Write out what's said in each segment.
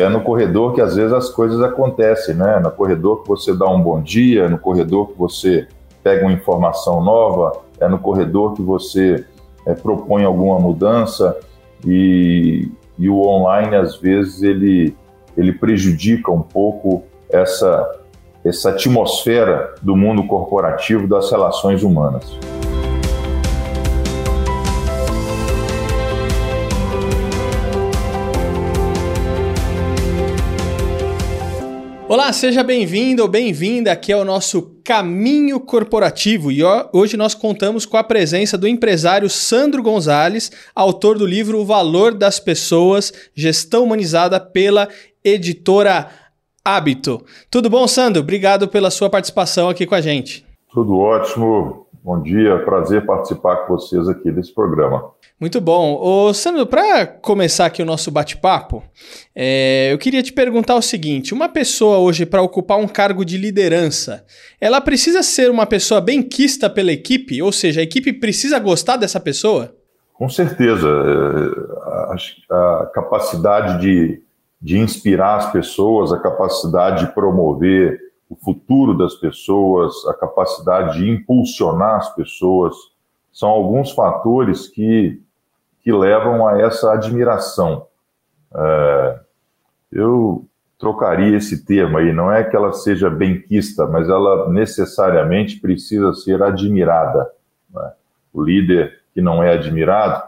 é no corredor que às vezes as coisas acontecem, né? No corredor que você dá um bom dia, no corredor que você pega uma informação nova, é no corredor que você é, propõe alguma mudança e, e o online às vezes ele, ele prejudica um pouco essa, essa atmosfera do mundo corporativo das relações humanas. Olá, seja bem-vindo ou bem-vinda aqui ao nosso Caminho Corporativo e hoje nós contamos com a presença do empresário Sandro Gonzalez, autor do livro O Valor das Pessoas, Gestão Humanizada pela editora Hábito. Tudo bom, Sandro? Obrigado pela sua participação aqui com a gente. Tudo ótimo. Bom dia, prazer participar com vocês aqui desse programa. Muito bom. Ô, Sandro, para começar aqui o nosso bate-papo, é, eu queria te perguntar o seguinte: uma pessoa hoje, para ocupar um cargo de liderança, ela precisa ser uma pessoa bem quista pela equipe? Ou seja, a equipe precisa gostar dessa pessoa? Com certeza. A, a capacidade de, de inspirar as pessoas, a capacidade de promover o futuro das pessoas, a capacidade de impulsionar as pessoas, são alguns fatores que que levam a essa admiração. É, eu trocaria esse termo aí, não é que ela seja benquista, mas ela necessariamente precisa ser admirada. Né? O líder que não é admirado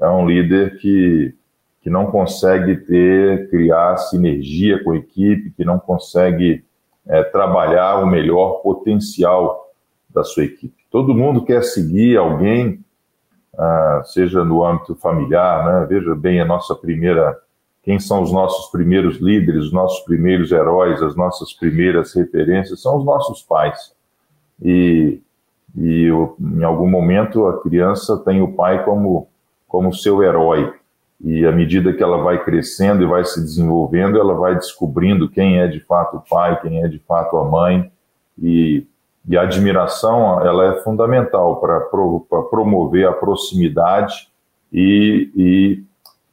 é um líder que, que não consegue ter, criar sinergia com a equipe, que não consegue é, trabalhar o melhor potencial da sua equipe. Todo mundo quer seguir alguém ah, seja no âmbito familiar, né? veja bem a nossa primeira, quem são os nossos primeiros líderes, os nossos primeiros heróis, as nossas primeiras referências, são os nossos pais. E, e em algum momento a criança tem o pai como, como seu herói. E à medida que ela vai crescendo e vai se desenvolvendo, ela vai descobrindo quem é de fato o pai, quem é de fato a mãe. E e a admiração ela é fundamental para pro, promover a proximidade e, e,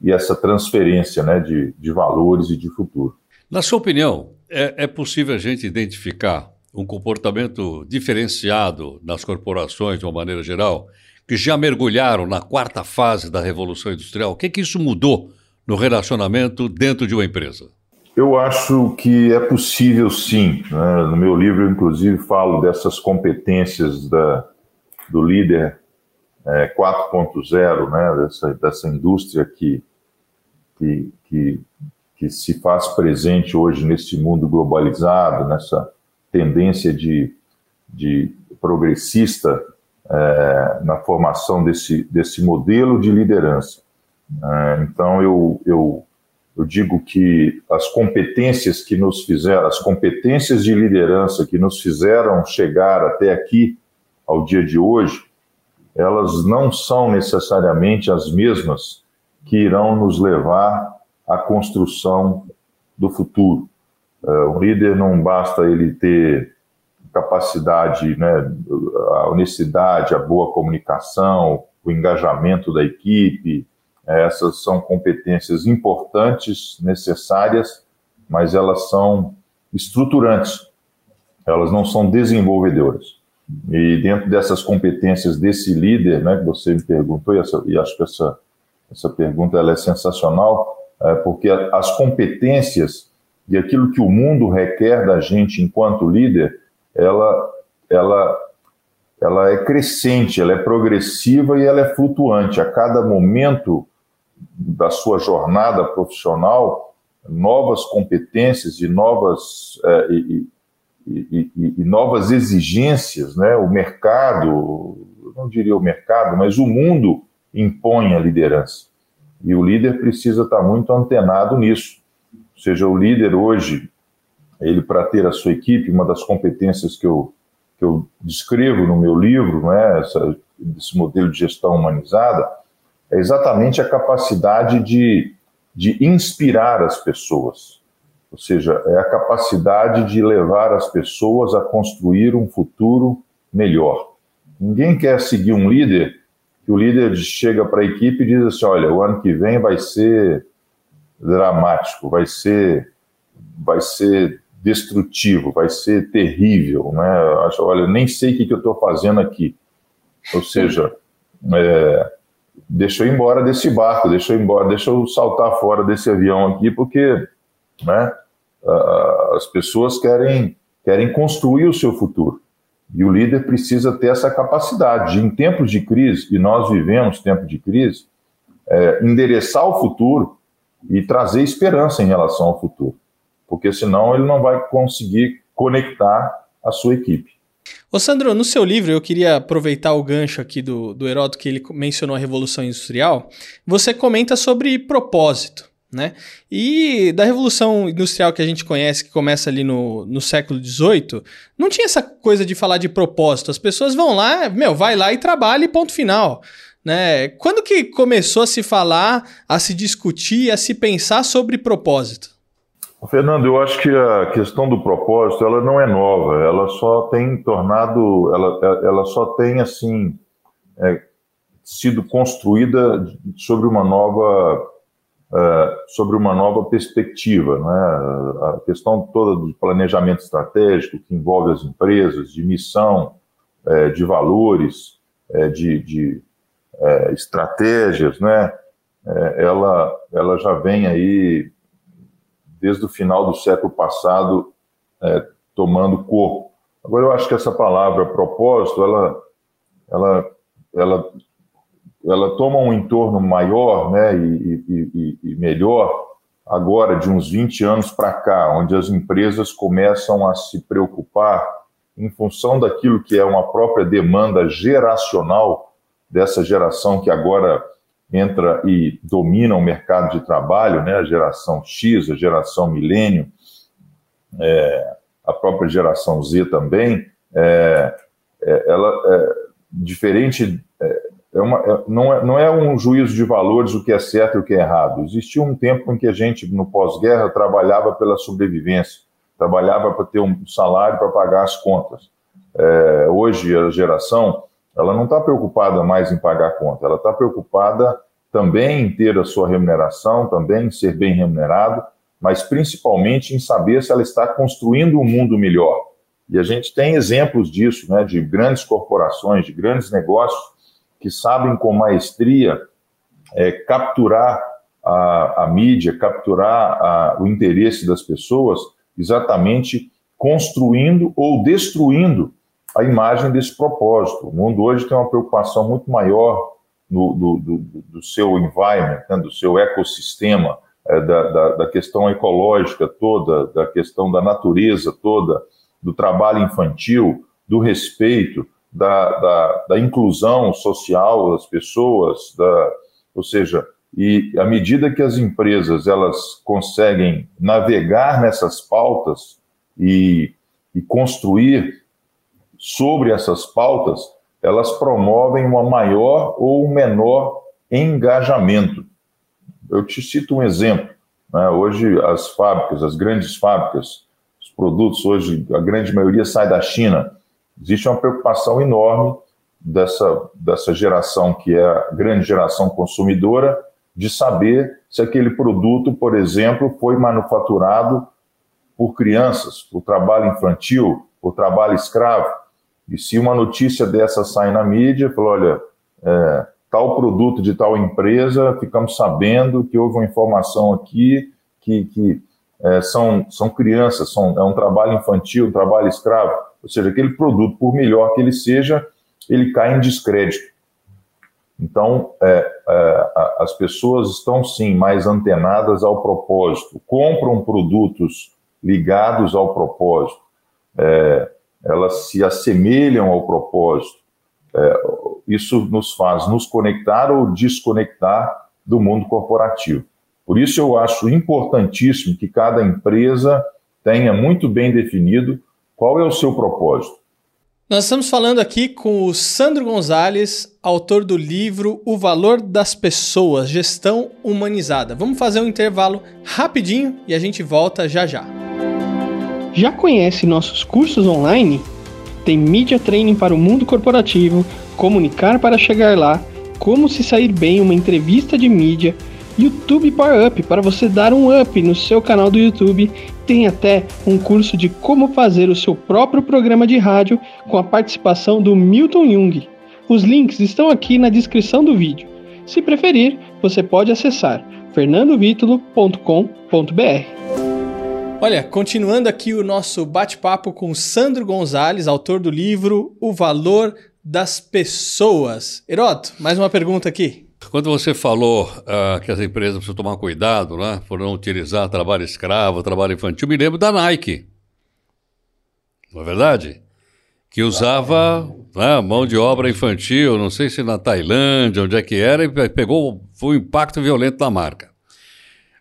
e, essa transferência né, de, de valores e de futuro. Na sua opinião, é, é possível a gente identificar um comportamento diferenciado nas corporações, de uma maneira geral, que já mergulharam na quarta fase da Revolução Industrial? O que, que isso mudou no relacionamento dentro de uma empresa? Eu acho que é possível sim. Né? No meu livro, eu, inclusive, falo dessas competências da, do líder é, 4.0, né? dessa, dessa indústria que, que, que, que se faz presente hoje nesse mundo globalizado, nessa tendência de, de progressista é, na formação desse, desse modelo de liderança. É, então, eu, eu eu digo que as competências que nos fizeram, as competências de liderança que nos fizeram chegar até aqui, ao dia de hoje, elas não são necessariamente as mesmas que irão nos levar à construção do futuro. Um líder não basta ele ter capacidade, né, a honestidade, a boa comunicação, o engajamento da equipe, essas são competências importantes, necessárias, mas elas são estruturantes, elas não são desenvolvedoras. E dentro dessas competências desse líder, né, que você me perguntou, e, essa, e acho que essa, essa pergunta ela é sensacional, é, porque as competências e aquilo que o mundo requer da gente enquanto líder, ela, ela ela é crescente, ela é progressiva e ela é flutuante. A cada momento da sua jornada profissional novas competências e novas, é, e, e, e, e, novas exigências, né? O mercado, não diria o mercado, mas o mundo impõe a liderança. E o líder precisa estar muito antenado nisso. Ou seja, o líder hoje, ele para ter a sua equipe, uma das competências que eu, que eu descrevo no meu livro, né? Essa, esse modelo de gestão humanizada, é exatamente a capacidade de, de inspirar as pessoas. Ou seja, é a capacidade de levar as pessoas a construir um futuro melhor. Ninguém quer seguir um líder que o líder chega para a equipe e diz assim: olha, o ano que vem vai ser dramático, vai ser, vai ser destrutivo, vai ser terrível, né? Acho, olha, nem sei o que, que eu estou fazendo aqui. Ou seja, é, deixa eu ir embora desse barco, deixa eu ir embora, deixa eu saltar fora desse avião aqui, porque né, as pessoas querem, querem construir o seu futuro. E o líder precisa ter essa capacidade de, em tempos de crise, e nós vivemos tempos de crise, é, endereçar o futuro e trazer esperança em relação ao futuro. Porque senão ele não vai conseguir conectar a sua equipe. Ô Sandro, no seu livro, eu queria aproveitar o gancho aqui do, do Heródoto, que ele mencionou a Revolução Industrial. Você comenta sobre propósito, né? E da Revolução Industrial que a gente conhece, que começa ali no, no século XVIII, não tinha essa coisa de falar de propósito. As pessoas vão lá, meu, vai lá e trabalha e ponto final. Né? Quando que começou a se falar, a se discutir, a se pensar sobre propósito? Fernando, eu acho que a questão do propósito ela não é nova, ela só tem tornado, ela, ela só tem assim é, sido construída sobre uma nova é, sobre uma nova perspectiva, né? A questão toda do planejamento estratégico que envolve as empresas, de missão, é, de valores, é, de, de é, estratégias, né? É, ela ela já vem aí desde o final do século passado é, tomando corpo. Agora eu acho que essa palavra propósito, ela, ela, ela, ela toma um entorno maior, né, e, e, e melhor agora de uns 20 anos para cá, onde as empresas começam a se preocupar em função daquilo que é uma própria demanda geracional dessa geração que agora entra e domina o mercado de trabalho, né, a geração X, a geração milênio, é, a própria geração Z também, é, é, ela é diferente, é, é uma, é, não, é, não é um juízo de valores o que é certo e o que é errado. Existia um tempo em que a gente, no pós-guerra, trabalhava pela sobrevivência, trabalhava para ter um salário para pagar as contas. hoje, a geração ela não está preocupada mais em pagar a conta, ela está preocupada também ter a sua remuneração, também ser bem remunerado, mas principalmente em saber se ela está construindo um mundo melhor. E a gente tem exemplos disso, né, de grandes corporações, de grandes negócios que sabem com maestria é, capturar a, a, mídia, capturar a, o interesse das pessoas, exatamente construindo ou destruindo a imagem desse propósito. O mundo hoje tem uma preocupação muito maior no, do, do, do, seu environment, né, do seu ecossistema, é, da, da, da, questão ecológica toda, da questão da natureza toda, do trabalho infantil, do respeito, da, da, da inclusão social das pessoas, da, ou seja, e à medida que as empresas elas conseguem navegar nessas pautas e, e construir sobre essas pautas, elas promovem uma maior ou menor engajamento. Eu te cito um exemplo. Né? Hoje, as fábricas, as grandes fábricas, os produtos, hoje, a grande maioria sai da China. Existe uma preocupação enorme dessa, dessa geração, que é a grande geração consumidora, de saber se aquele produto, por exemplo, foi manufaturado por crianças, por trabalho infantil, por trabalho escravo. E se uma notícia dessa sai na mídia, falou, olha, é, tal produto de tal empresa, ficamos sabendo que houve uma informação aqui que, que é, são, são crianças, são, é um trabalho infantil, um trabalho escravo. Ou seja, aquele produto, por melhor que ele seja, ele cai em descrédito. Então, é, é, as pessoas estão sim mais antenadas ao propósito, compram produtos ligados ao propósito. É, elas se assemelham ao propósito. É, isso nos faz nos conectar ou desconectar do mundo corporativo. Por isso, eu acho importantíssimo que cada empresa tenha muito bem definido qual é o seu propósito. Nós estamos falando aqui com o Sandro Gonzalez, autor do livro O Valor das Pessoas, Gestão Humanizada. Vamos fazer um intervalo rapidinho e a gente volta já já. Já conhece nossos cursos online? Tem Media Training para o mundo corporativo, Comunicar para chegar lá, Como se sair bem uma entrevista de mídia, YouTube Power Up para você dar um up no seu canal do YouTube. Tem até um curso de como fazer o seu próprio programa de rádio com a participação do Milton Jung. Os links estão aqui na descrição do vídeo. Se preferir, você pode acessar fernandovitulo.com.br. Olha, continuando aqui o nosso bate-papo com Sandro Gonzalez, autor do livro O Valor das Pessoas. Heroto, mais uma pergunta aqui. Quando você falou uh, que as empresas precisam tomar cuidado né, por não utilizar trabalho escravo, trabalho infantil, me lembro da Nike. Não é verdade? Que usava né, mão de obra infantil, não sei se na Tailândia, onde é que era, e pegou um impacto violento na marca.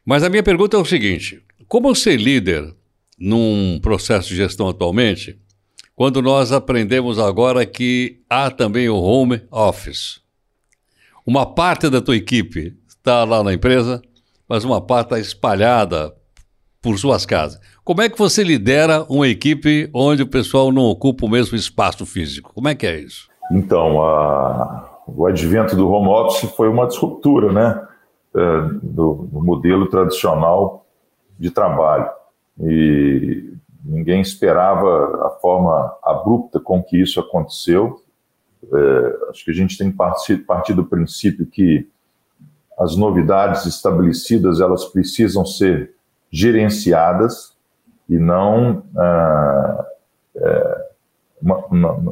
Mas a minha pergunta é o seguinte: como ser líder num processo de gestão atualmente, quando nós aprendemos agora que há também o home office? Uma parte da tua equipe está lá na empresa, mas uma parte está espalhada por suas casas. Como é que você lidera uma equipe onde o pessoal não ocupa o mesmo espaço físico? Como é que é isso? Então, a... o advento do home office foi uma disruptura, né? É, do, do modelo tradicional de trabalho. E ninguém esperava a forma abrupta com que isso aconteceu. É, acho que a gente tem que partir, partir do princípio que as novidades estabelecidas elas precisam ser gerenciadas e não ah, é,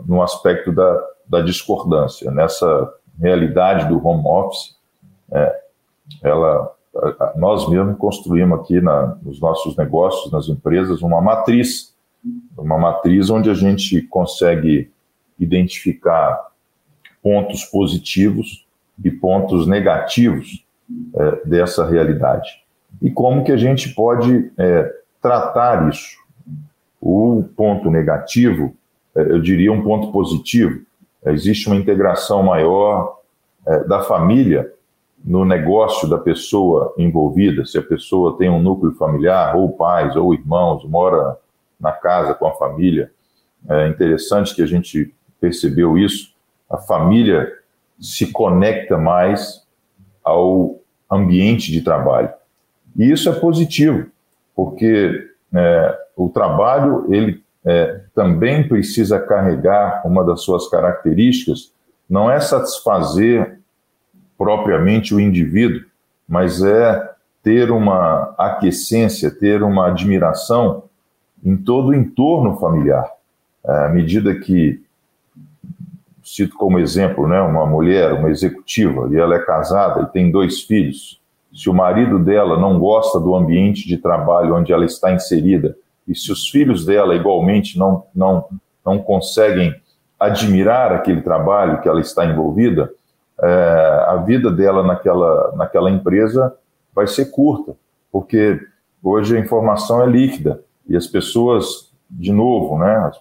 no aspecto da, da discordância. Nessa realidade do home office, é, ela, nós mesmos construímos aqui na, nos nossos negócios, nas empresas, uma matriz, uma matriz onde a gente consegue identificar pontos positivos e pontos negativos é, dessa realidade. E como que a gente pode é, tratar isso? O ponto negativo, é, eu diria um ponto positivo, existe uma integração maior é, da família no negócio da pessoa envolvida, se a pessoa tem um núcleo familiar, ou pais, ou irmãos, mora na casa com a família. É interessante que a gente percebeu isso. A família se conecta mais ao ambiente de trabalho. E isso é positivo, porque é, o trabalho ele é, também precisa carregar uma das suas características, não é satisfazer propriamente o indivíduo, mas é ter uma aquecência, ter uma admiração em todo o entorno familiar. À medida que, cito como exemplo, né, uma mulher, uma executiva, e ela é casada e tem dois filhos, se o marido dela não gosta do ambiente de trabalho onde ela está inserida, e se os filhos dela igualmente não, não, não conseguem admirar aquele trabalho que ela está envolvida, é, a vida dela naquela, naquela empresa vai ser curta, porque hoje a informação é líquida e as pessoas, de novo, né, as,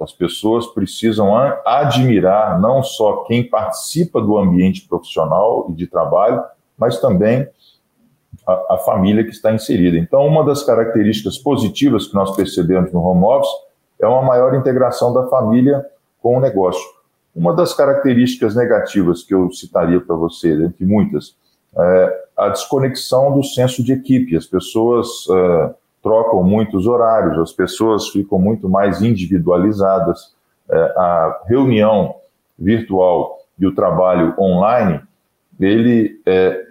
as pessoas precisam admirar não só quem participa do ambiente profissional e de trabalho, mas também a, a, família que está inserida. Então, uma das características positivas que nós percebemos no home office é uma maior integração da família com o negócio. Uma das características negativas que eu citaria para você, entre muitas, é a desconexão do senso de equipe. As pessoas é, trocam muitos horários, as pessoas ficam muito mais individualizadas. É, a reunião virtual e o trabalho online, ele é,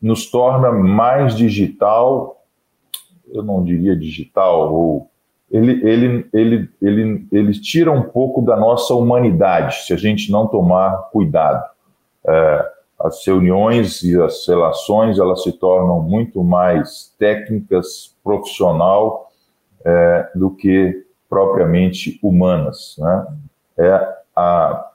nos torna mais digital, eu não diria digital ou ele, ele, ele, ele, ele tira um pouco da nossa humanidade se a gente não tomar cuidado. É, as reuniões e as relações elas se tornam muito mais técnicas, profissional é, do que propriamente humanas. Né? É a,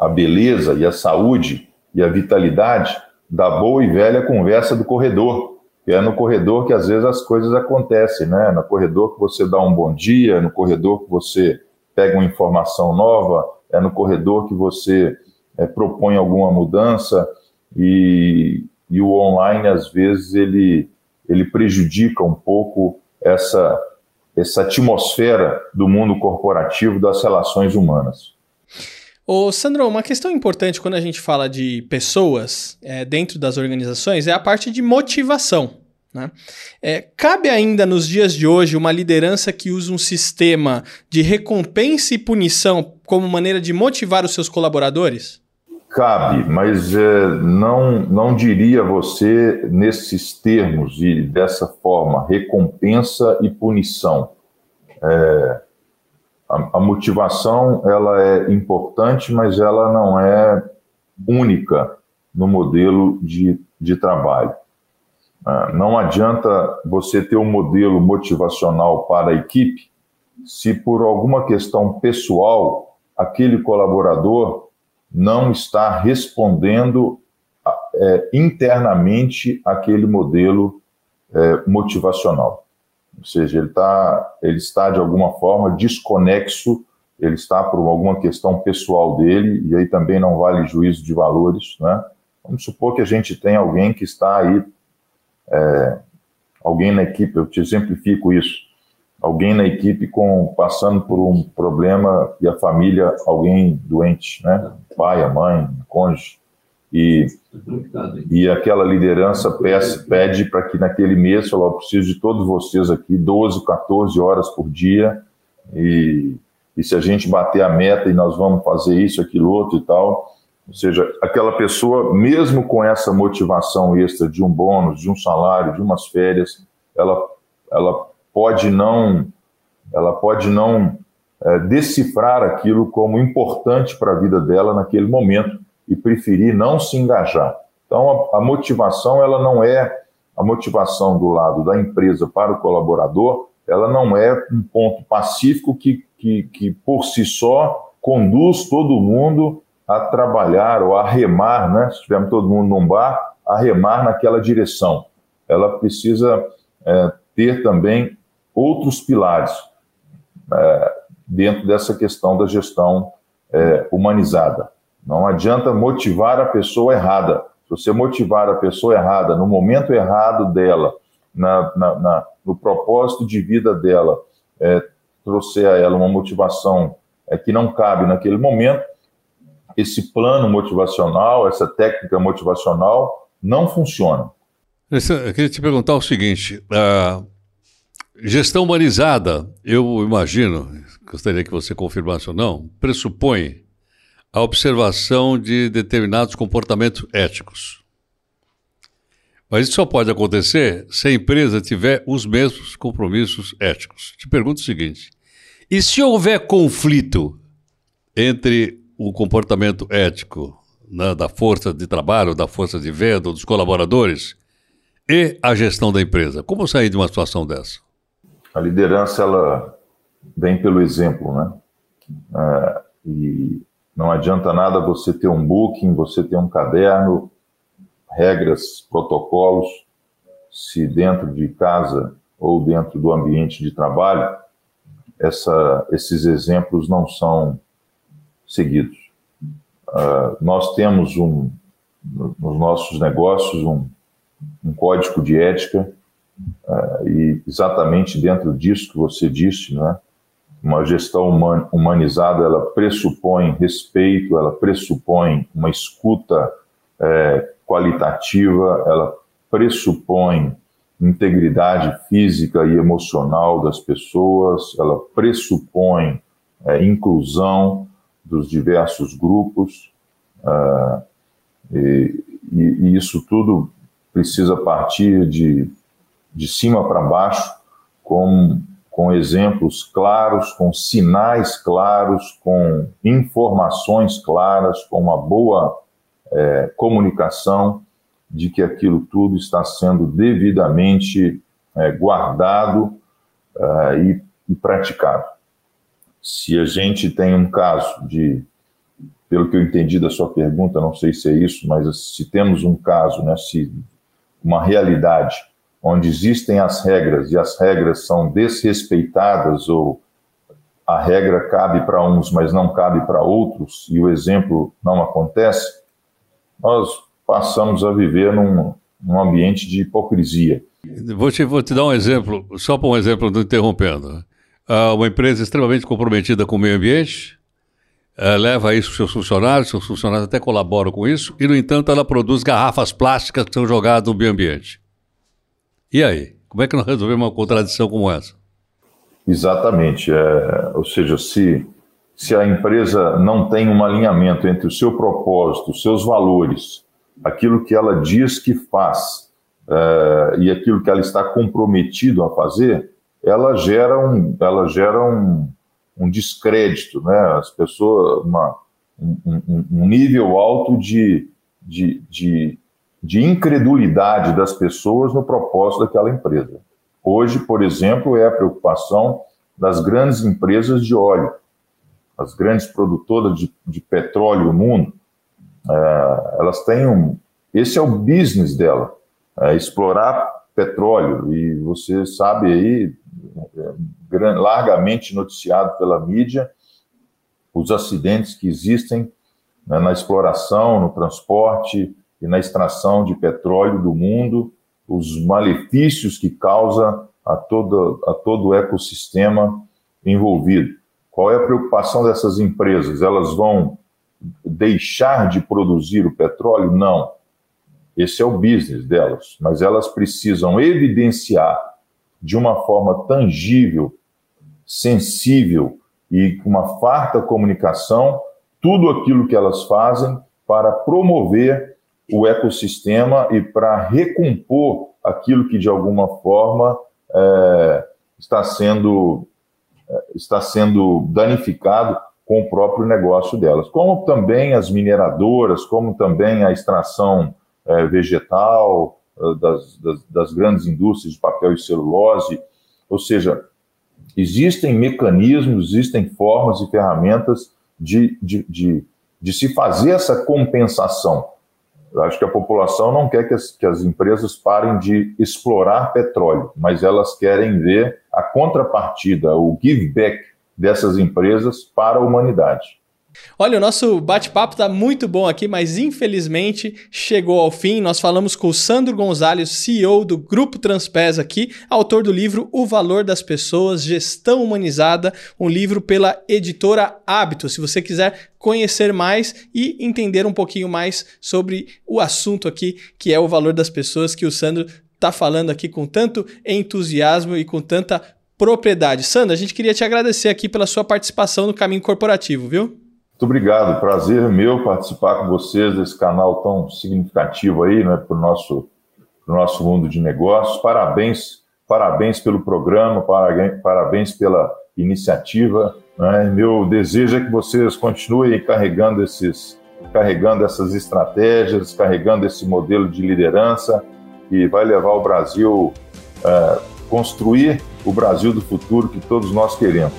a beleza e a saúde e a vitalidade da boa e velha conversa do corredor que é no corredor que às vezes as coisas acontecem, né? No corredor que você dá um bom dia, no corredor que você pega uma informação nova, é no corredor que você é, propõe alguma mudança e, e o online às vezes ele, ele prejudica um pouco essa, essa atmosfera do mundo corporativo das relações humanas. Ô, Sandro, uma questão importante quando a gente fala de pessoas é, dentro das organizações é a parte de motivação. Né? É, cabe ainda nos dias de hoje uma liderança que usa um sistema de recompensa e punição como maneira de motivar os seus colaboradores? Cabe, mas é, não, não diria você nesses termos e dessa forma, recompensa e punição. É, a, a motivação ela é importante, mas ela não é única no modelo de, de trabalho. Ah, não adianta você ter um modelo motivacional para a equipe se por alguma questão pessoal aquele colaborador não está respondendo é, internamente aquele modelo é, motivacional. Ou seja, ele, tá, ele está de alguma forma desconexo, ele está por alguma questão pessoal dele, e aí também não vale juízo de valores. Né? Vamos supor que a gente tem alguém que está aí é, alguém na equipe, eu te exemplifico isso, alguém na equipe com passando por um problema e a família, alguém doente, né? Pai, a mãe, cônjuge. E, e aquela liderança pede, pede para que naquele mês, eu preciso de todos vocês aqui, 12, 14 horas por dia, e, e se a gente bater a meta e nós vamos fazer isso, aquilo, outro e tal, ou seja, aquela pessoa, mesmo com essa motivação extra de um bônus, de um salário, de umas férias, ela, ela pode não, ela pode não é, decifrar aquilo como importante para a vida dela naquele momento e preferir não se engajar. Então, a, a motivação, ela não é a motivação do lado da empresa para o colaborador, ela não é um ponto pacífico que, que, que por si só conduz todo mundo a trabalhar ou a remar, né? se estivermos todo mundo num bar, a remar naquela direção. Ela precisa é, ter também outros pilares é, dentro dessa questão da gestão é, humanizada. Não adianta motivar a pessoa errada. Se você motivar a pessoa errada no momento errado dela, na, na, na, no propósito de vida dela, é, trouxer a ela uma motivação é, que não cabe naquele momento, esse plano motivacional, essa técnica motivacional não funciona. Eu queria te perguntar o seguinte: gestão humanizada, eu imagino, gostaria que você confirmasse ou não, pressupõe a observação de determinados comportamentos éticos. Mas isso só pode acontecer se a empresa tiver os mesmos compromissos éticos. Te pergunto o seguinte: e se houver conflito entre o comportamento ético né, da força de trabalho, da força de venda, dos colaboradores e a gestão da empresa. Como sair de uma situação dessa? A liderança ela vem pelo exemplo, né? É, e não adianta nada você ter um booking, você ter um caderno, regras, protocolos, se dentro de casa ou dentro do ambiente de trabalho, essa, esses exemplos não são seguidos. Uh, nós temos um, nos nossos negócios um, um código de ética uh, e exatamente dentro disso que você disse, né, uma gestão human, humanizada ela pressupõe respeito, ela pressupõe uma escuta é, qualitativa, ela pressupõe integridade física e emocional das pessoas, ela pressupõe é, inclusão, dos diversos grupos, uh, e, e, isso tudo precisa partir de, de cima para baixo, com, com exemplos claros, com sinais claros, com informações claras, com uma boa é, comunicação de que aquilo tudo está sendo devidamente é, guardado uh, e, e praticado. Se a gente tem um caso de, pelo que eu entendi da sua pergunta, não sei se é isso, mas se temos um caso, né, se uma realidade onde existem as regras e as regras são desrespeitadas ou a regra cabe para uns, mas não cabe para outros, e o exemplo não acontece, nós passamos a viver num, num ambiente de hipocrisia. Vou te, vou te dar um exemplo, só para um exemplo, não interrompendo. Né? uma empresa extremamente comprometida com o meio ambiente, é, leva isso para seus funcionários, seus funcionários até colaboram com isso, e, no entanto, ela produz garrafas plásticas que são jogadas no meio ambiente. E aí? Como é que nós resolvemos uma contradição como essa? Exatamente. É, ou seja, se, se a empresa não tem um alinhamento entre o seu propósito, os seus valores, aquilo que ela diz que faz é, e aquilo que ela está comprometido a fazer, ela gera um, ela gera um, um descrédito, né? As pessoas, uma, um, um, um nível alto de, de, de, de incredulidade das pessoas no propósito daquela empresa. Hoje, por exemplo, é a preocupação das grandes empresas de óleo, as grandes produtoras de, de petróleo no mundo. É, elas têm um. Esse é o business dela, é explorar petróleo. E você sabe aí, largamente noticiado pela mídia, os acidentes que existem né, na exploração, no transporte e na extração de petróleo do mundo, os malefícios que causa a todo, a todo o ecossistema envolvido. Qual é a preocupação dessas empresas? Elas vão deixar de produzir o petróleo? Não. Esse é o business delas, mas elas precisam evidenciar de uma forma tangível, sensível e com uma farta comunicação tudo aquilo que elas fazem para promover o ecossistema e para recompor aquilo que de alguma forma é, está sendo é, está sendo danificado com o próprio negócio delas, como também as mineradoras, como também a extração é, vegetal, eh, das, das, das grandes indústrias de papel e celulose. Ou seja, existem mecanismos, existem formas e ferramentas de, de, de, de, se fazer essa compensação. Eu acho que a população não quer que as, que as empresas parem de explorar petróleo, mas elas querem ver a contrapartida, o give back dessas empresas para a humanidade. Olha, o nosso bate-papo está muito bom aqui, mas infelizmente chegou ao fim. Nós falamos com o Sandro Gonzalez, CEO do Grupo Transpes aqui, autor do livro O Valor das Pessoas, Gestão Humanizada, um livro pela editora Hábito. Se você quiser conhecer mais e entender um pouquinho mais sobre o assunto aqui, que é o valor das pessoas, que o Sandro está falando aqui com tanto entusiasmo e com tanta propriedade. Sandro, a gente queria te agradecer aqui pela sua participação no Caminho Corporativo, viu? Muito obrigado, prazer meu participar com vocês desse canal tão significativo aí, né, para o nosso, nosso mundo de negócios. Parabéns, parabéns pelo programa, parabéns pela iniciativa. Né? Meu desejo é que vocês continuem carregando esses, carregando essas estratégias, carregando esse modelo de liderança que vai levar o Brasil a é, construir o Brasil do futuro que todos nós queremos.